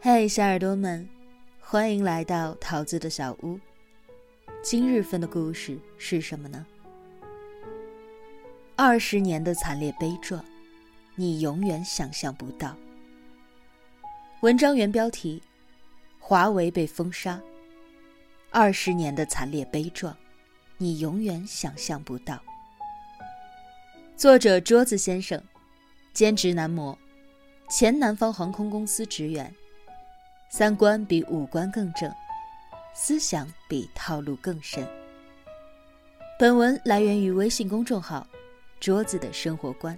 嘿，小耳朵们，欢迎来到桃子的小屋。今日份的故事是什么呢？二十年的惨烈悲壮，你永远想象不到。文章原标题：华为被封杀。二十年的惨烈悲壮，你永远想象不到。作者：桌子先生，兼职男模，前南方航空公司职员。三观比五官更正，思想比套路更深。本文来源于微信公众号“桌子的生活观”。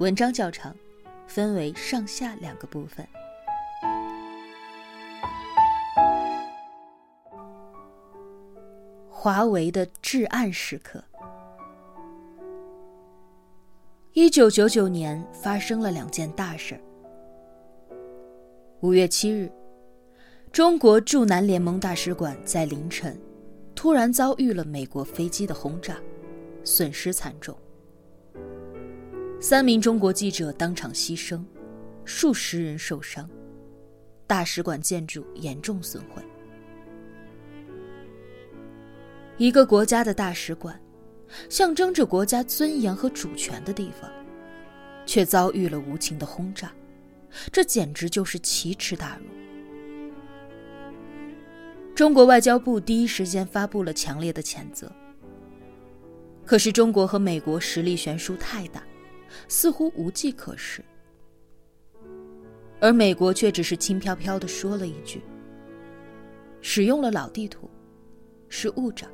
文章较长，分为上下两个部分。华为的至暗时刻。一九九九年发生了两件大事儿。五月七日，中国驻南联盟大使馆在凌晨突然遭遇了美国飞机的轰炸，损失惨重。三名中国记者当场牺牲，数十人受伤，大使馆建筑严重损毁。一个国家的大使馆，象征着国家尊严和主权的地方，却遭遇了无情的轰炸。这简直就是奇耻大辱！中国外交部第一时间发布了强烈的谴责。可是，中国和美国实力悬殊太大，似乎无计可施，而美国却只是轻飘飘的说了一句：“使用了老地图，是误长，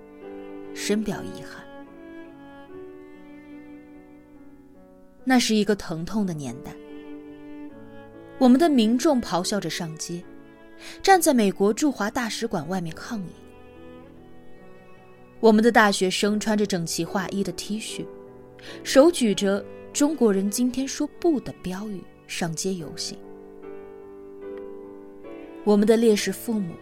深表遗憾。”那是一个疼痛的年代。我们的民众咆哮着上街，站在美国驻华大使馆外面抗议。我们的大学生穿着整齐划一的 T 恤，手举着“中国人今天说不”的标语上街游行。我们的烈士父母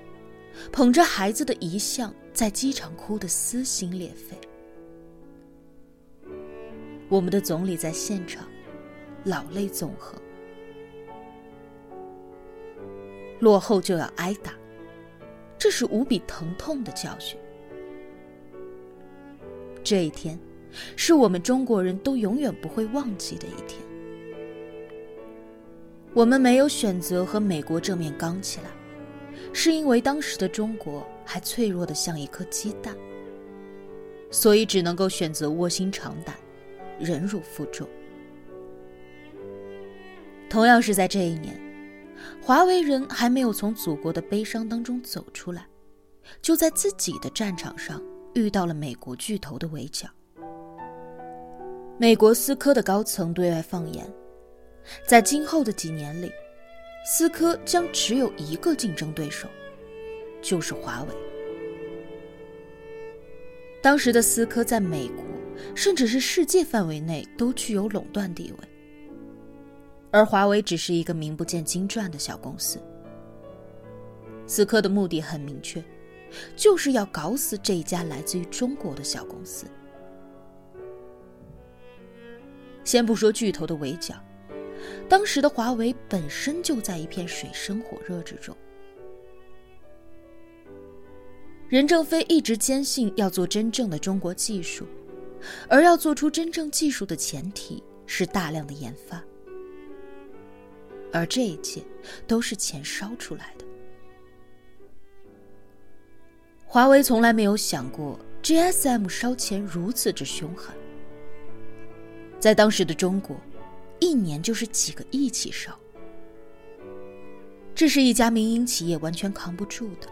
捧着孩子的遗像在机场哭得撕心裂肺。我们的总理在现场老泪纵横。落后就要挨打，这是无比疼痛的教训。这一天，是我们中国人都永远不会忘记的一天。我们没有选择和美国正面刚起来，是因为当时的中国还脆弱的像一颗鸡蛋，所以只能够选择卧薪尝胆，忍辱负重。同样是在这一年。华为人还没有从祖国的悲伤当中走出来，就在自己的战场上遇到了美国巨头的围剿。美国思科的高层对外放言，在今后的几年里，思科将只有一个竞争对手，就是华为。当时的思科在美国，甚至是世界范围内都具有垄断地位。而华为只是一个名不见经传的小公司。此刻的目的很明确，就是要搞死这一家来自于中国的小公司。先不说巨头的围剿，当时的华为本身就在一片水深火热之中。任正非一直坚信要做真正的中国技术，而要做出真正技术的前提是大量的研发。而这一切都是钱烧出来的。华为从来没有想过 GSM 烧钱如此之凶狠。在当时的中国，一年就是几个亿起烧，这是一家民营企业完全扛不住的。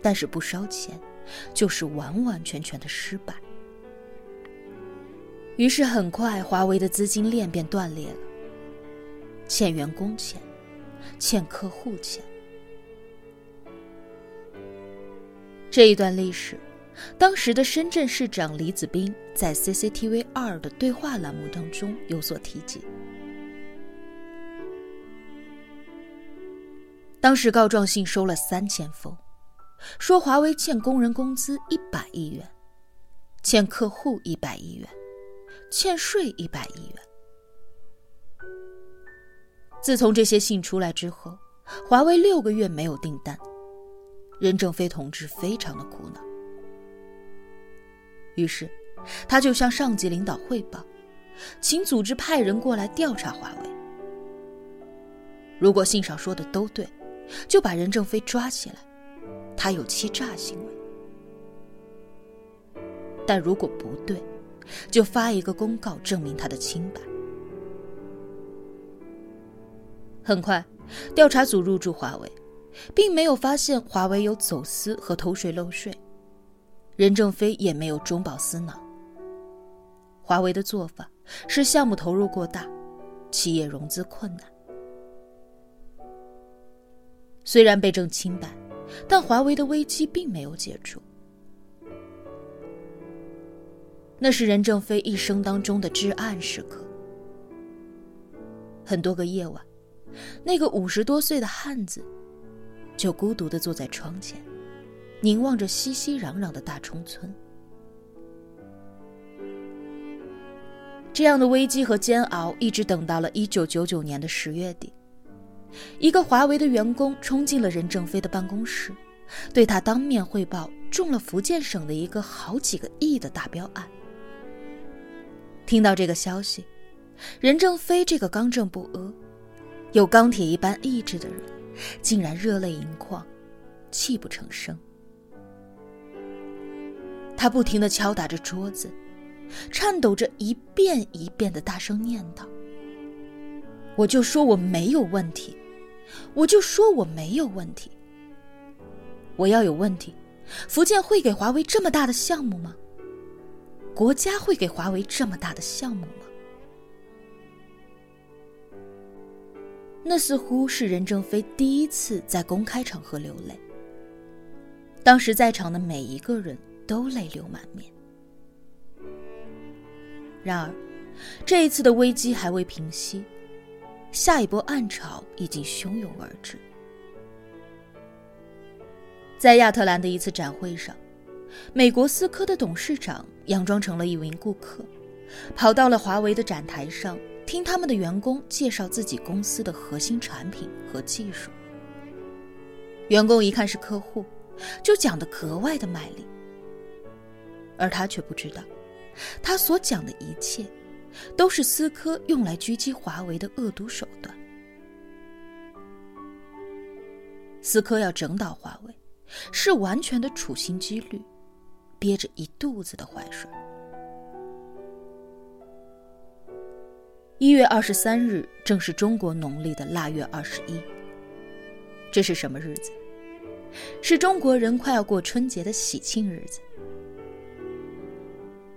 但是不烧钱，就是完完全全的失败。于是很快，华为的资金链便断裂了。欠员工钱，欠客户钱。这一段历史，当时的深圳市长李子斌在 CCTV 二的对话栏目当中有所提及。当时告状信收了三千封，说华为欠工人工资一百亿元，欠客户一百亿元，欠税一百亿元。自从这些信出来之后，华为六个月没有订单，任正非同志非常的苦恼。于是，他就向上级领导汇报，请组织派人过来调查华为。如果信上说的都对，就把任正非抓起来，他有欺诈行为；但如果不对，就发一个公告证明他的清白。很快，调查组入驻华为，并没有发现华为有走私和偷税漏税，任正非也没有中饱私囊。华为的做法是项目投入过大，企业融资困难。虽然被证清白，但华为的危机并没有解除。那是任正非一生当中的至暗时刻，很多个夜晚。那个五十多岁的汉子，就孤独的坐在窗前，凝望着熙熙攘攘的大冲村。这样的危机和煎熬，一直等到了一九九九年的十月底，一个华为的员工冲进了任正非的办公室，对他当面汇报中了福建省的一个好几个亿的大标案。听到这个消息，任正非这个刚正不阿。有钢铁一般意志的人，竟然热泪盈眶，泣不成声。他不停的敲打着桌子，颤抖着一遍一遍的大声念叨：“我就说我没有问题，我就说我没有问题。我要有问题，福建会给华为这么大的项目吗？国家会给华为这么大的项目吗？”那似乎是任正非第一次在公开场合流泪。当时在场的每一个人都泪流满面。然而，这一次的危机还未平息，下一波暗潮已经汹涌而至。在亚特兰的一次展会上，美国思科的董事长佯装成了一名顾客，跑到了华为的展台上。听他们的员工介绍自己公司的核心产品和技术，员工一看是客户，就讲得格外的卖力，而他却不知道，他所讲的一切，都是思科用来狙击华为的恶毒手段。思科要整倒华为，是完全的处心积虑，憋着一肚子的坏水。一月二十三日正是中国农历的腊月二十一。这是什么日子？是中国人快要过春节的喜庆日子。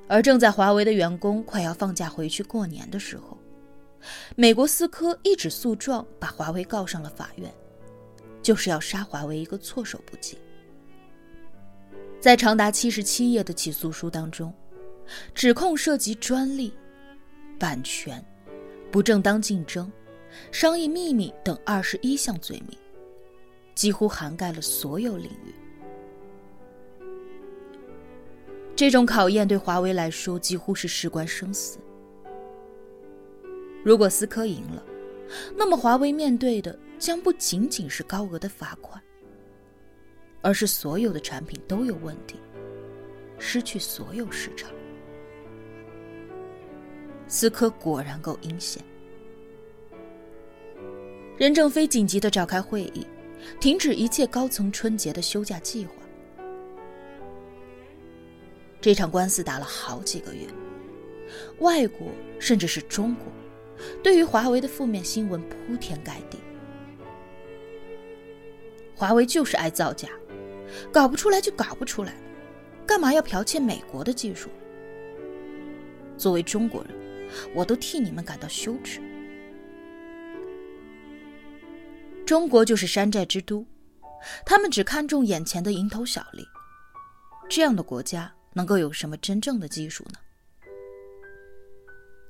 而正在华为的员工快要放假回去过年的时候，美国思科一纸诉状把华为告上了法院，就是要杀华为一个措手不及。在长达七十七页的起诉书当中，指控涉及专利、版权。不正当竞争、商业秘密等二十一项罪名，几乎涵盖了所有领域。这种考验对华为来说几乎是事关生死。如果思科赢了，那么华为面对的将不仅仅是高额的罚款，而是所有的产品都有问题，失去所有市场。思科果然够阴险。任正非紧急的召开会议，停止一切高层春节的休假计划。这场官司打了好几个月，外国甚至是中国，对于华为的负面新闻铺天盖地。华为就是爱造假，搞不出来就搞不出来，干嘛要剽窃美国的技术？作为中国人。我都替你们感到羞耻。中国就是山寨之都，他们只看重眼前的蝇头小利。这样的国家能够有什么真正的技术呢？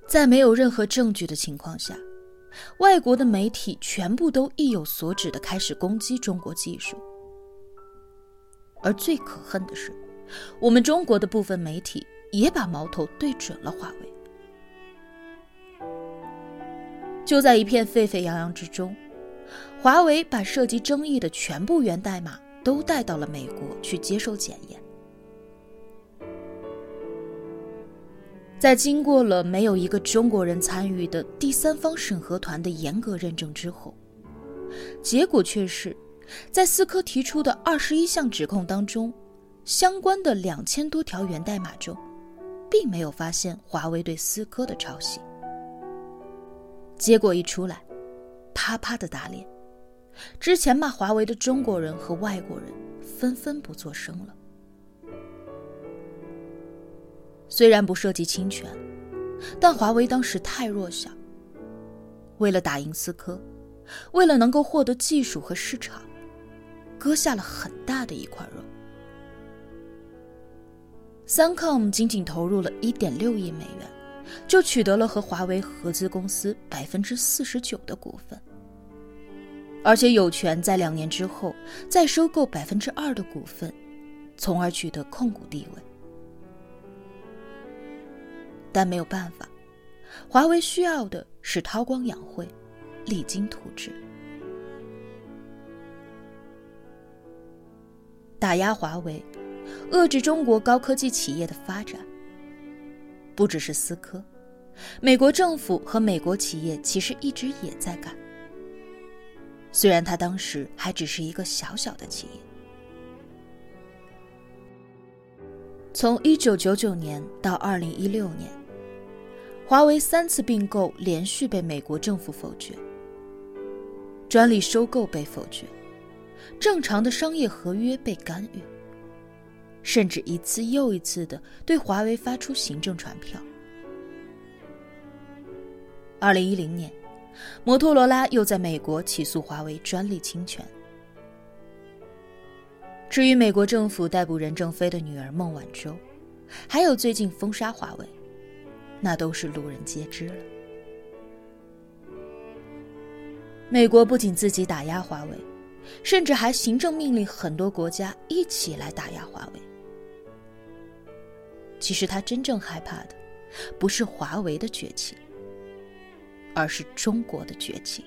在没有任何证据的情况下，外国的媒体全部都意有所指的开始攻击中国技术。而最可恨的是，我们中国的部分媒体也把矛头对准了华为。就在一片沸沸扬扬之中，华为把涉及争议的全部源代码都带到了美国去接受检验。在经过了没有一个中国人参与的第三方审核团的严格认证之后，结果却是，在思科提出的二十一项指控当中，相关的两千多条源代码中，并没有发现华为对思科的抄袭。结果一出来，啪啪的打脸，之前骂华为的中国人和外国人纷纷不作声了。虽然不涉及侵权，但华为当时太弱小。为了打赢思科，为了能够获得技术和市场，割下了很大的一块肉。三 com 仅仅投入了一点六亿美元，就取得了和华为合资公司百分之四十九的股份，而且有权在两年之后再收购百分之二的股份，从而取得控股地位。但没有办法，华为需要的是韬光养晦、励精图治，打压华为，遏制中国高科技企业的发展。不只是思科，美国政府和美国企业其实一直也在干。虽然他当时还只是一个小小的企业，从一九九九年到二零一六年。华为三次并购连续被美国政府否决，专利收购被否决，正常的商业合约被干预，甚至一次又一次的对华为发出行政传票。二零一零年，摩托罗拉又在美国起诉华为专利侵权。至于美国政府逮捕任正非的女儿孟晚舟，还有最近封杀华为。那都是路人皆知了。美国不仅自己打压华为，甚至还行政命令很多国家一起来打压华为。其实他真正害怕的，不是华为的崛起，而是中国的崛起。